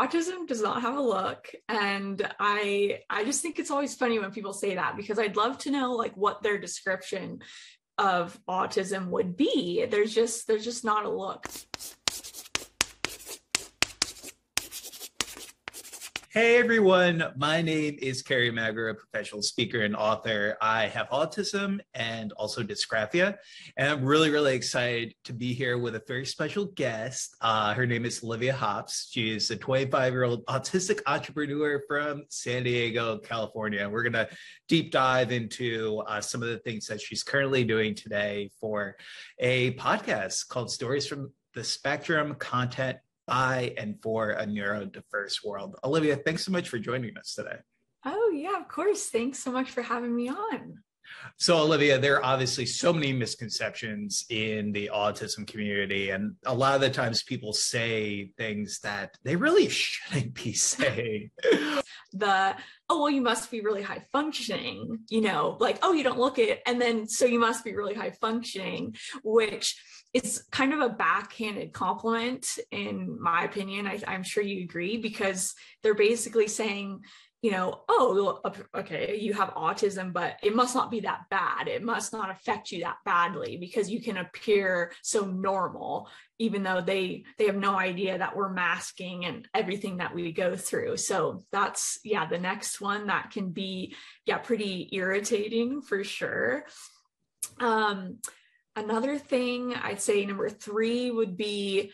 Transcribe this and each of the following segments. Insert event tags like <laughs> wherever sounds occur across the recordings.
autism does not have a look and i i just think it's always funny when people say that because i'd love to know like what their description of autism would be. There's just there's just not a look Hey everyone, my name is Kerry Magro, a professional speaker and author. I have autism and also dysgraphia, and I'm really, really excited to be here with a very special guest. Uh, her name is Olivia Hops. She is a 25 year old autistic entrepreneur from San Diego, California. We're going to deep dive into uh, some of the things that she's currently doing today for a podcast called Stories from the Spectrum Content by and for a neurodiverse world. Olivia, thanks so much for joining us today. Oh, yeah, of course. Thanks so much for having me on. So, Olivia, there are obviously so many misconceptions in the autism community. And a lot of the times people say things that they really <laughs> shouldn't be saying. The, oh, well, you must be really high functioning, you know, like, oh, you don't look it. And then, so you must be really high functioning, which is kind of a backhanded compliment in my opinion I, i'm sure you agree because they're basically saying you know oh okay you have autism but it must not be that bad. It must not affect you that badly because you can appear so normal even though they they have no idea that we're masking and everything that we go through. So that's yeah the next one that can be yeah pretty irritating for sure. Um another thing I'd say number three would be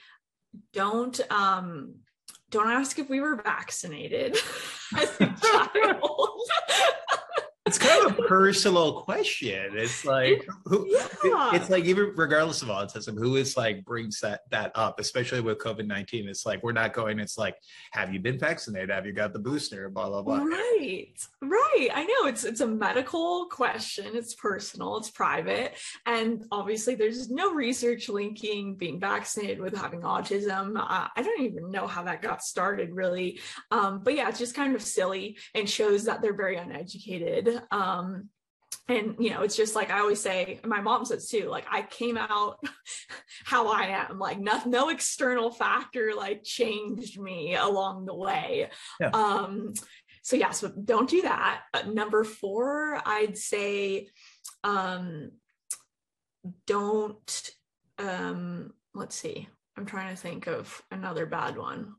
don't um don't ask if we were vaccinated <laughs> <laughs> as a child. <laughs> it's kind of a personal question. It's like who, yeah. it's like even regardless of autism, who is like brings that that up, especially with COVID nineteen. It's like we're not going. It's like, have you been vaccinated? Have you got the booster? Blah blah blah. Right, right. I know it's it's a medical question. It's personal. It's private, and obviously there's no research linking being vaccinated with having autism. Uh, I don't even know how that got started, really. Um, but yeah, it's just kind of silly and shows that they're very uneducated um, and you know it's just like i always say my mom says too like i came out <laughs> how i am. Like no, no external factor like changed me along the way. Yeah. um so yeah so don't do that. Uh, number four i'd say um don't um let's see. I'm trying to think of another bad one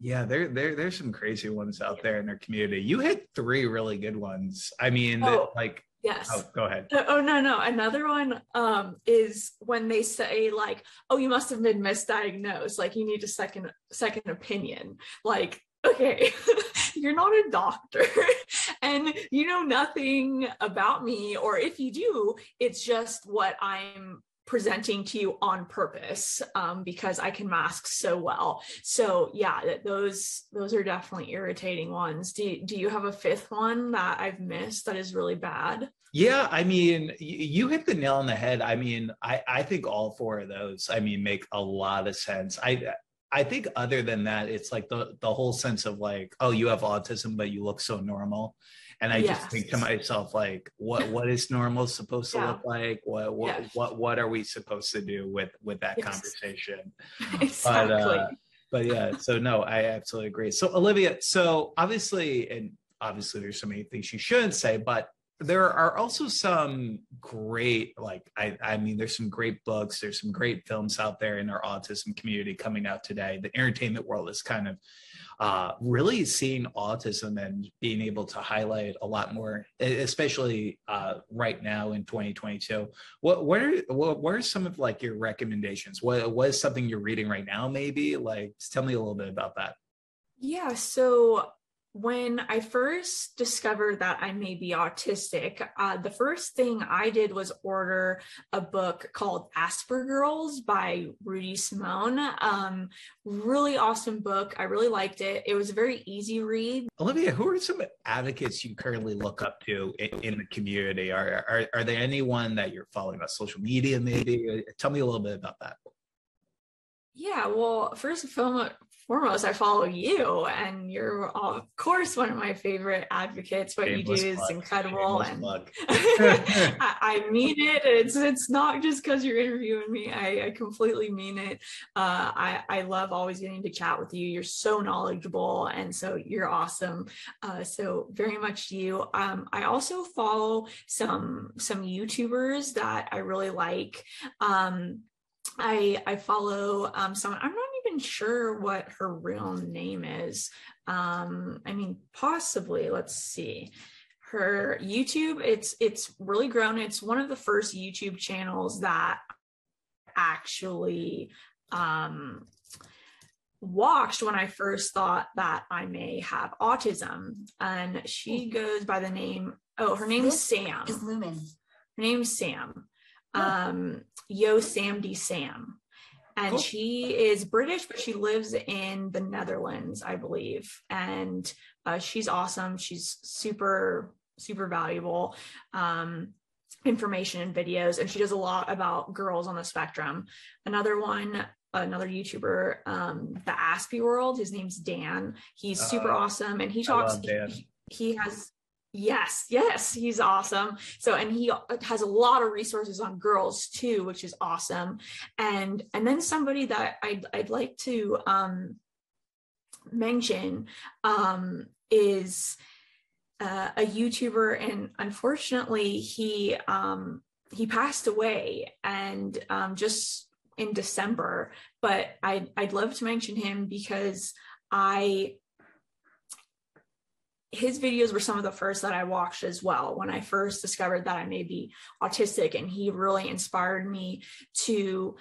yeah, there, there, there's some crazy ones out there in their community. You hit three really good ones. I mean, oh, like, yes. Oh, go ahead. Oh no, no. Another one um, is when they say like, "Oh, you must have been misdiagnosed. Like, you need a second, second opinion." Like, okay, <laughs> you're not a doctor, <laughs> and you know nothing about me, or if you do, it's just what I'm presenting to you on purpose um, because I can mask so well. So yeah, those those are definitely irritating ones. Do you, do you have a fifth one that I've missed that is really bad? Yeah, I mean, you hit the nail on the head. I mean, I I think all four of those, I mean, make a lot of sense. I I think other than that, it's like the the whole sense of like, oh, you have autism, but you look so normal and i yes. just think to myself like what what is normal supposed to yeah. look like what what, yes. what what are we supposed to do with with that yes. conversation exactly. <laughs> but uh, but yeah so no i absolutely agree so olivia so obviously and obviously there's so many things you shouldn't say but there are also some great like I, I mean there's some great books there's some great films out there in our autism community coming out today the entertainment world is kind of uh, really seeing autism and being able to highlight a lot more, especially uh, right now in 2022. What what are what, what are some of like your recommendations? What what is something you're reading right now? Maybe like tell me a little bit about that. Yeah, so when I first discovered that I may be autistic, uh, the first thing I did was order a book called Aspergirls by Rudy Simone. Um, really awesome book. I really liked it. It was a very easy read. Olivia, who are some advocates you currently look up to in, in the community? Are, are, are there anyone that you're following on social media, maybe? Tell me a little bit about that. Yeah, well, first and foremost, I follow you, and you're of course one of my favorite advocates. What Shameless you do is incredible, Shameless and <laughs> I, I, mean it. It's it's not just because you're interviewing me. I, I completely mean it. Uh, I I love always getting to chat with you. You're so knowledgeable, and so you're awesome. Uh, so very much you. Um, I also follow some some YouTubers that I really like. Um, I I follow um, someone. I'm not even sure what her real name is. Um, I mean, possibly. Let's see. Her YouTube. It's it's really grown. It's one of the first YouTube channels that actually um, watched when I first thought that I may have autism. And she goes by the name. Oh, her name is Sam. Is Lumen. Her name's Sam. Oh. Um, Yo Samdy Sam. And cool. she is British, but she lives in the Netherlands, I believe. And uh, she's awesome. She's super, super valuable. Um, information and videos and she does a lot about girls on the spectrum another one another YouTuber, um, the Aspie World. His name's Dan. He's super uh, awesome, and he talks. He, he, has yes, yes, he's awesome. So, and he has a lot of resources on girls too, which is awesome. And and then somebody that I'd I'd like to um, mention um, is. Uh, a YouTuber, and unfortunately, he um, he passed away, and um, just in December, but I'd, I'd love to mention him because I his videos were some of the first that I watched as well. When I first discovered that I may be autistic and he really inspired me to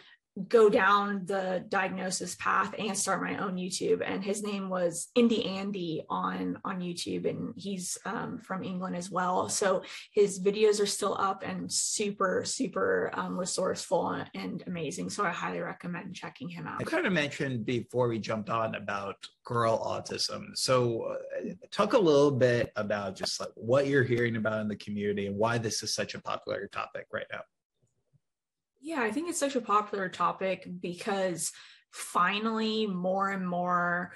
go down the diagnosis path and start my own YouTube. And his name was Indie Andy on on YouTube, and he's um, from England as well. So his videos are still up and super super um, resourceful and amazing. So I highly recommend checking him out. I kind of mentioned before we jumped on about girl autism. So uh, talk a little bit about just like what you're hearing about in the community and why this is such a popular topic right now. Yeah, I think it's such a popular topic because finally more and more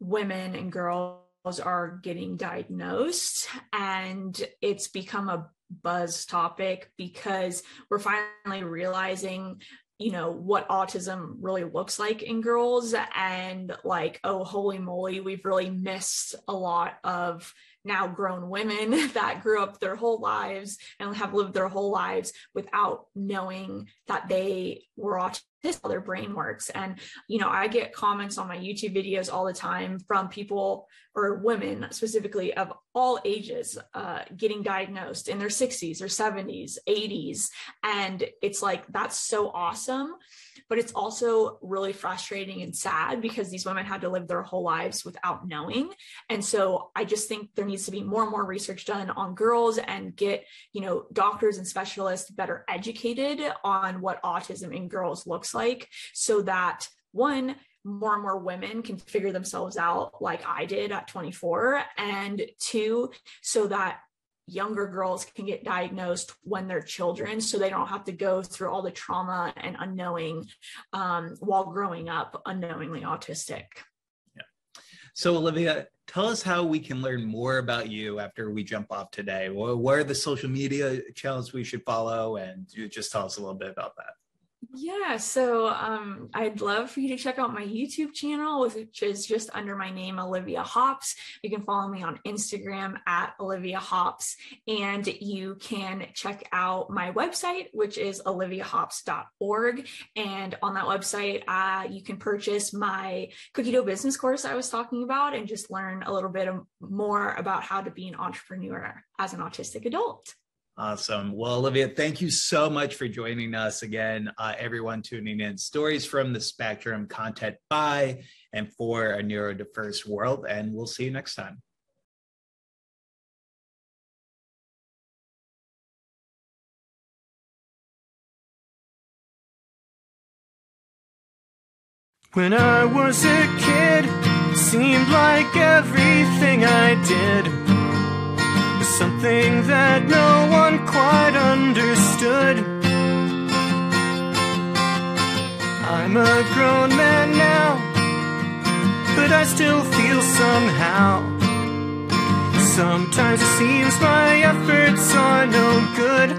women and girls are getting diagnosed and it's become a buzz topic because we're finally realizing you know what autism really looks like in girls. And like oh holy moly we've really missed a lot of now grown women <laughs> that grew up their whole lives and have lived their whole lives without knowing that they were autistic how their brain works. And you know i get comments on my youtube videos all the time from people or women specifically of all ages uh, getting diagnosed in their 60s or 70s 80s and it's like that's so awesome but it's also really frustrating and sad because these women had to live their whole lives without knowing. And so i just think there needs to be more and more research done on girls and get you know doctors and specialists better educated on what autism in girls looks like so that one more and more women can figure themselves out like I did at 24 and two so that younger girls can get diagnosed when they're children so they don't have to go through all the trauma and unknowing um, while growing up unknowingly autistic. Yeah. So olivia tell us how we can learn more about you after we jump off today. What are the social media channels we should follow? And you just tell us a little bit about that yeah, so um, I'd love for you to check out my YouTube channel, which is just under my name, Olivia Hops. You can follow me on Instagram at Olivia Hops, and you can check out my website, which is oliviahops.org. And on that website, uh, you can purchase my cookie dough business course I was talking about and just learn a little bit more about how to be an entrepreneur as an autistic adult. Awesome. Well, Olivia, thank you so much for joining us again. Uh, everyone tuning in, stories from the spectrum, content by and for a neurodiverse world. And we'll see you next time. When I was a kid, seemed like everything I did something that no one quite understood. I'm a grown man now, but I still feel somehow. Sometimes it seems my efforts are no good.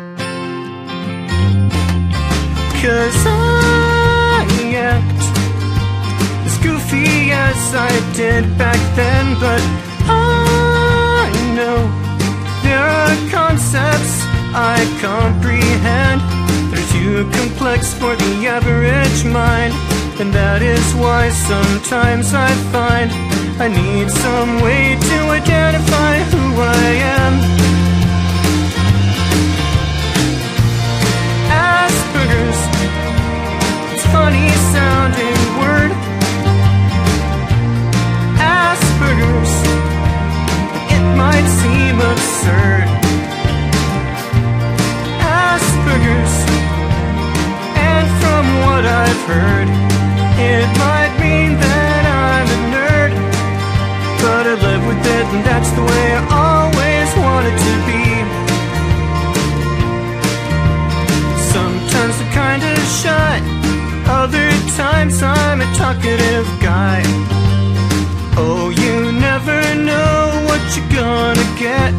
Cause I act as goofy as I did back then, but concepts I comprehend. They're too complex for the average mind. And that is why sometimes I find I need some way to identify who I am. Asperger's, it's funny sounding word. Asperger's, it might seem absurd. From what I've heard, it might mean that I'm a nerd. But I live with it, and that's the way I always wanted to be. Sometimes I'm kinda shy, other times I'm a talkative guy. Oh, you never know what you're gonna get.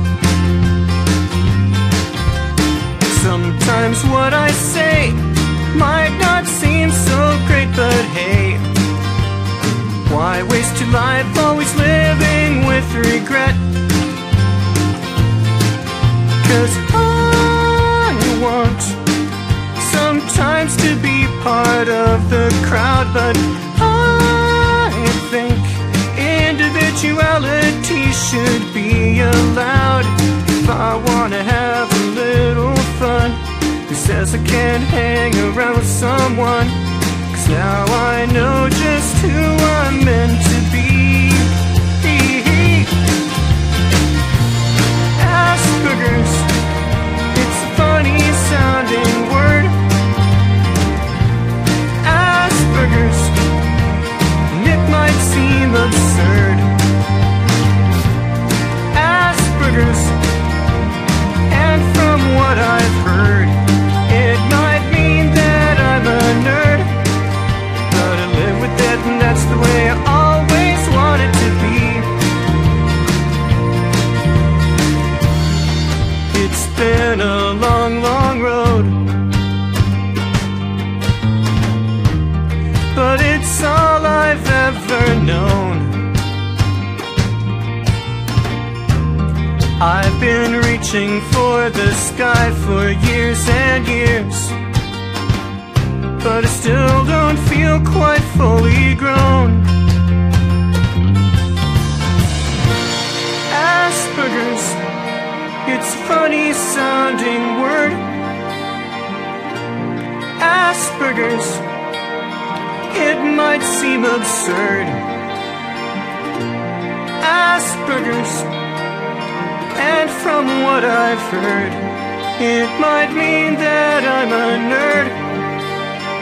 Sometimes what I say might not seem so great, but hey, why waste your life always living with regret? Cause I want sometimes to be part of the crowd, but I think individuality should be allowed. If I wanna have says I can't hang around with someone? Cause now I know just who I'm meant to be. Asperger's, it's a funny sounding I've been reaching for the sky for years and years. But I still don't feel quite fully grown. Asperger's, it's a funny sounding word. Asperger's, it might seem absurd. Asperger's, and from what I've heard, it might mean that I'm a nerd.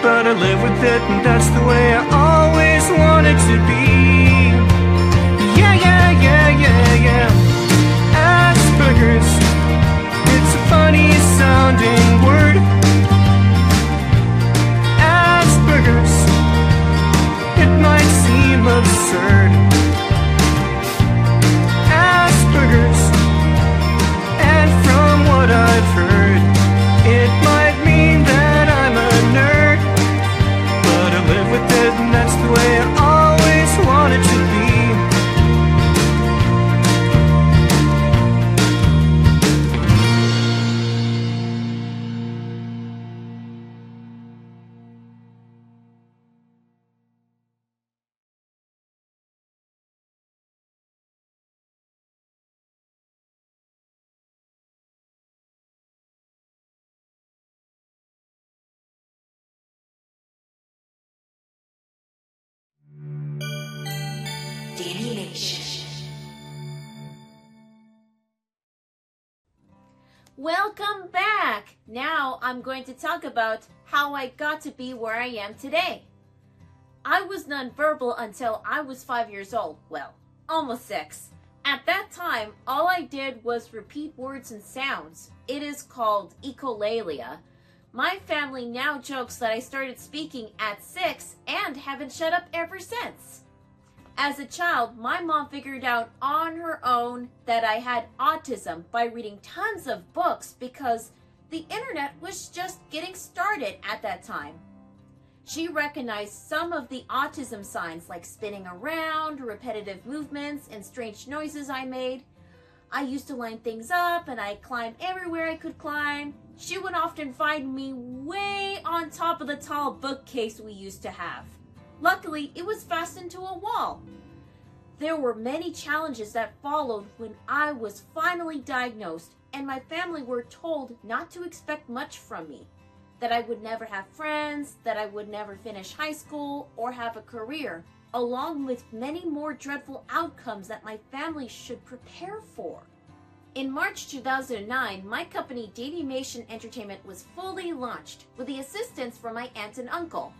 But I live with it, and that's the way I always wanted to be. Welcome back! Now I'm going to talk about how I got to be where I am today. I was nonverbal until I was five years old. Well, almost six. At that time, all I did was repeat words and sounds. It is called echolalia. My family now jokes that I started speaking at six and haven't shut up ever since. As a child, my mom figured out on her own that I had autism by reading tons of books because the internet was just getting started at that time. She recognized some of the autism signs like spinning around, repetitive movements, and strange noises I made. I used to line things up and I climbed everywhere I could climb. She would often find me way on top of the tall bookcase we used to have. Luckily, it was fastened to a wall. There were many challenges that followed when I was finally diagnosed, and my family were told not to expect much from me that I would never have friends, that I would never finish high school or have a career, along with many more dreadful outcomes that my family should prepare for. In March 2009, my company Danimation Entertainment was fully launched with the assistance from my aunt and uncle.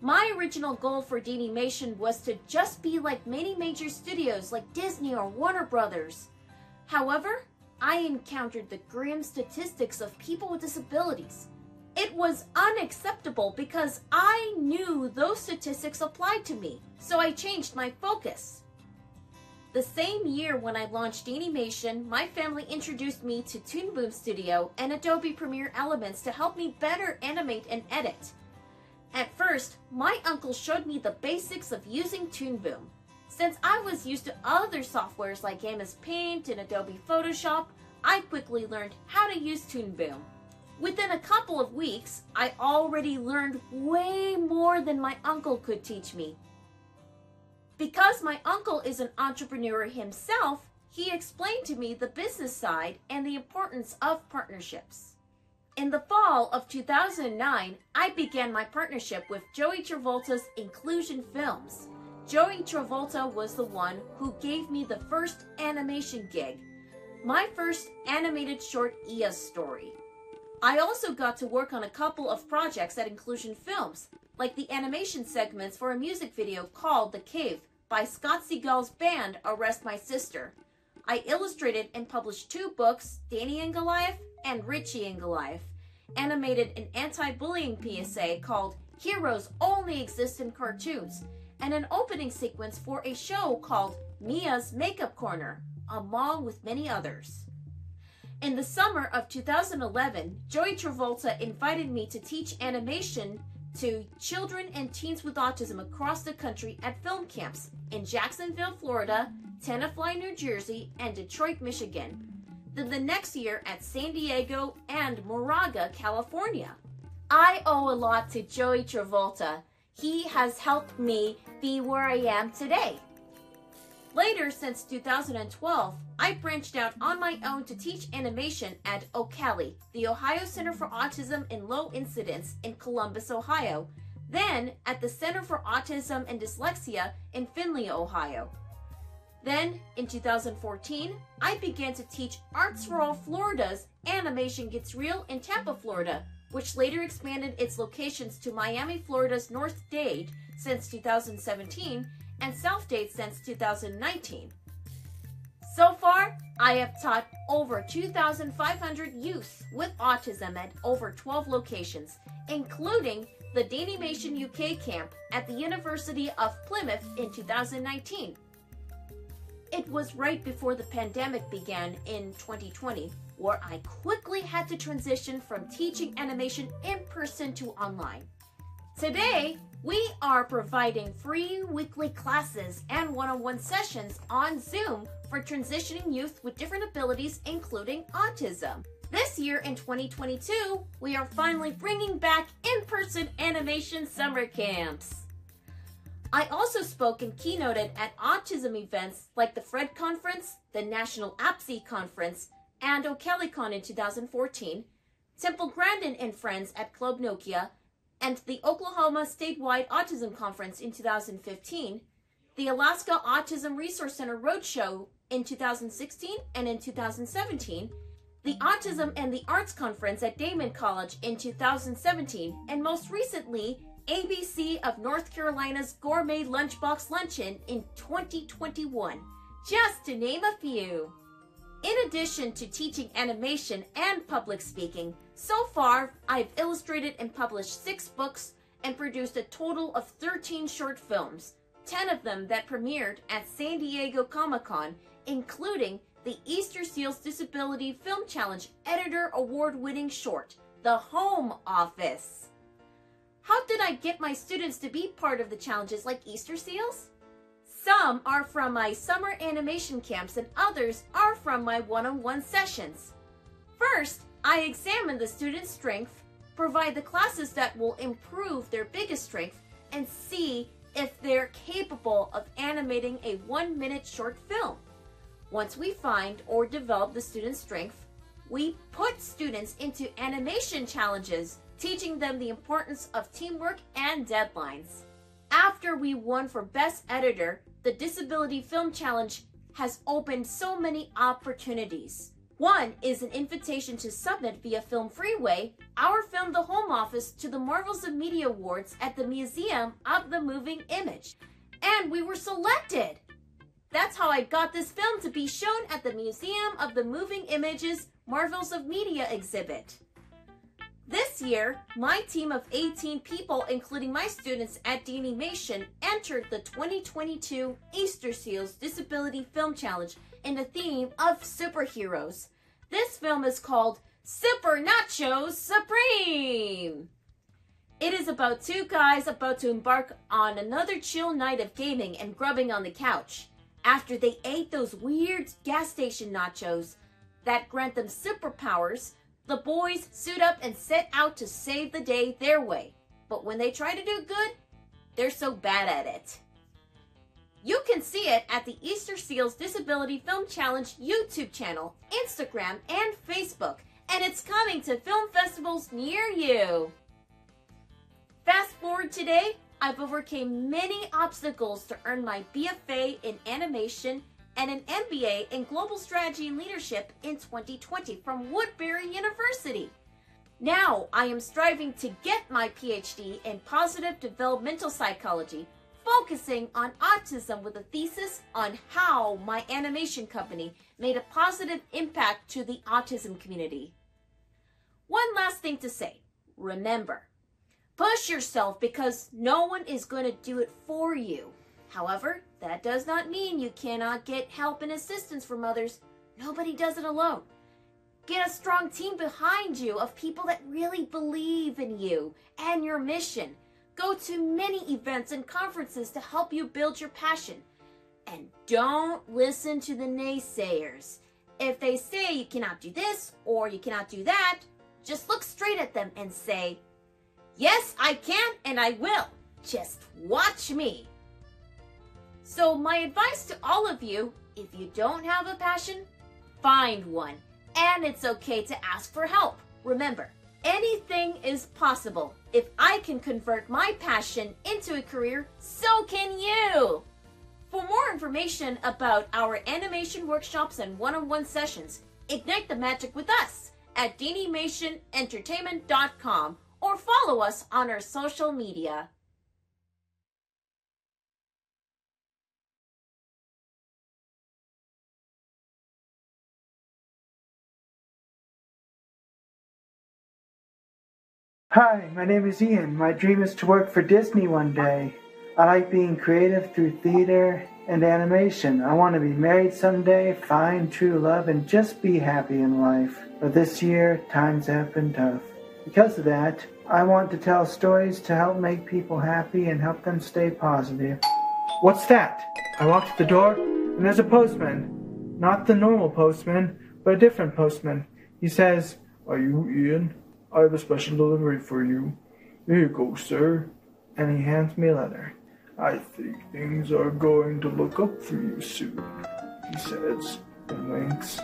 My original goal for Danimation was to just be like many major studios like Disney or Warner Brothers. However, I encountered the grim statistics of people with disabilities. It was unacceptable because I knew those statistics applied to me, so I changed my focus. The same year when I launched Danimation, my family introduced me to Toon Boom Studio and Adobe Premiere Elements to help me better animate and edit. At first, my uncle showed me the basics of using Toon Boom. Since I was used to other softwares like MS Paint and Adobe Photoshop, I quickly learned how to use Toon Boom. Within a couple of weeks, I already learned way more than my uncle could teach me. Because my uncle is an entrepreneur himself, he explained to me the business side and the importance of partnerships. In the fall of 2009, I began my partnership with Joey Travolta's Inclusion Films. Joey Travolta was the one who gave me the first animation gig, my first animated short Iya story. I also got to work on a couple of projects at Inclusion Films, like the animation segments for a music video called The Cave by Scott Seagal's band Arrest My Sister. I illustrated and published two books, Danny and Goliath and Richie and Goliath, animated an anti-bullying PSA called Heroes Only Exist in Cartoons, and an opening sequence for a show called Mia's Makeup Corner, along with many others. In the summer of 2011, Joey Travolta invited me to teach animation to children and teens with autism across the country at film camps in Jacksonville, Florida, Tenafly, New Jersey, and Detroit, Michigan. Then the next year at San Diego and Moraga, California. I owe a lot to Joey Travolta. He has helped me be where I am today. Later, since 2012, I branched out on my own to teach animation at OCALI, the Ohio Center for Autism and Low Incidence in Columbus, Ohio, then at the Center for Autism and Dyslexia in Findlay, Ohio. Then, in 2014, I began to teach Arts for All Florida's Animation Gets Real in Tampa, Florida, which later expanded its locations to Miami, Florida's North Dade since 2017 and South Dade since 2019. So far, I have taught over 2,500 youth with autism at over 12 locations, including the Danimation UK camp at the University of Plymouth in 2019. It was right before the pandemic began in 2020, where I quickly had to transition from teaching animation in person to online. Today, we are providing free weekly classes and one on one sessions on Zoom for transitioning youth with different abilities, including autism. This year in 2022, we are finally bringing back in person animation summer camps. I also spoke and keynoted at autism events like the Fred Conference, the National APSI Conference, and OCALICon in 2014, Temple Grandin and Friends at Club Nokia, and the Oklahoma Statewide Autism Conference in 2015, the Alaska Autism Resource Center Roadshow in 2016 and in 2017, the Autism and the Arts Conference at Daemen College in 2017, and most recently, ABC of North Carolina's Gourmet Lunchbox Luncheon in 2021, just to name a few. In addition to teaching animation and public speaking, so far I've illustrated and published six books and produced a total of 13 short films, 10 of them that premiered at San Diego Comic Con, including the Easter Seals Disability Film Challenge Editor Award winning short, The Home Office. How did I get my students to be part of the challenges like Easter Seals? Some are from my summer animation camps and others are from my one on one sessions. First, I examine the student's strength, provide the classes that will improve their biggest strength, and see if they're capable of animating a one minute short film. Once we find or develop the student's strength, we put students into animation challenges, teaching them the importance of teamwork and deadlines. After we won for Best Editor, the Disability Film Challenge has opened so many opportunities. One is an invitation to submit via Film Freeway our film The Home Office to the Marvels of Media Awards at the Museum of the Moving Image. And we were selected! That's how I got this film to be shown at the Museum of the Moving Images Marvels of Media exhibit. This year, my team of 18 people, including my students at Danimation, entered the 2022 Easter Seals Disability Film Challenge in the theme of superheroes. This film is called Super Nachos Supreme. It is about two guys about to embark on another chill night of gaming and grubbing on the couch after they ate those weird gas station nachos that grant them superpowers. The boys suit up and set out to save the day their way. But when they try to do good, they're so bad at it. You can see it at the Easter Seals Disability Film Challenge YouTube channel, Instagram, and Facebook, and it's coming to film festivals near you. Fast forward today, I've overcame many obstacles to earn my BFA in animation and an MBA in global strategy and leadership in 2020 from Woodbury University. Now I am striving to get my PhD in positive developmental psychology focusing on autism with a thesis on how my animation company made a positive impact to the autism community. One last thing to say remember, push yourself because no one is going to do it for you. However, that does not mean you cannot get help and assistance from others. Nobody does it alone. Get a strong team behind you of people that really believe in you and your mission Go to many events and conferences to help you build your passion. And don't listen to the naysayers. If they say you cannot do this or you cannot do that, just look straight at them and say, Yes, I can and I will. Just watch me. So, my advice to all of you if you don't have a passion, find one. And it's okay to ask for help. Remember, anything is possible. If I can convert my passion into a career, so can you! For more information about our animation workshops and one on one sessions, ignite the magic with us at DanimationEntertainment.com or follow us on our social media. Hi, my name is Ian. My dream is to work for Disney one day. I like being creative through theater and animation. I want to be married someday, find true love, and just be happy in life. But this year, times have been tough. Because of that, I want to tell stories to help make people happy and help them stay positive. What's that? I walk to the door, and there's a postman. Not the normal postman, but a different postman. He says, Are you Ian? I have a special delivery for you. Here you go, sir. And he hands me a letter. I think things are going to look up for you soon, he says, and winks.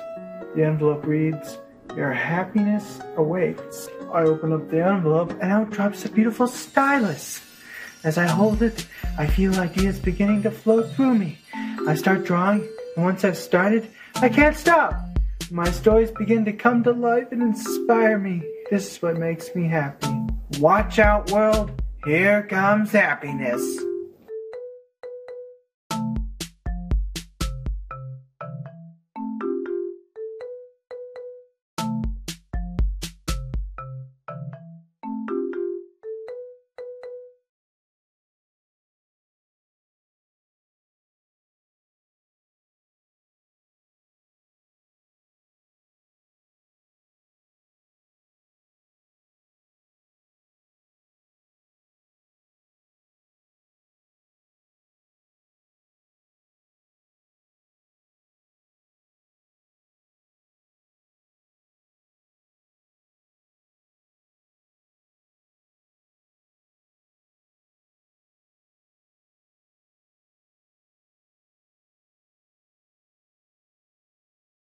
The envelope reads, Your happiness awaits. I open up the envelope, and out drops a beautiful stylus. As I hold it, I feel ideas beginning to flow through me. I start drawing, and once I've started, I can't stop. My stories begin to come to life and inspire me. This is what makes me happy. Watch out, world. Here comes happiness.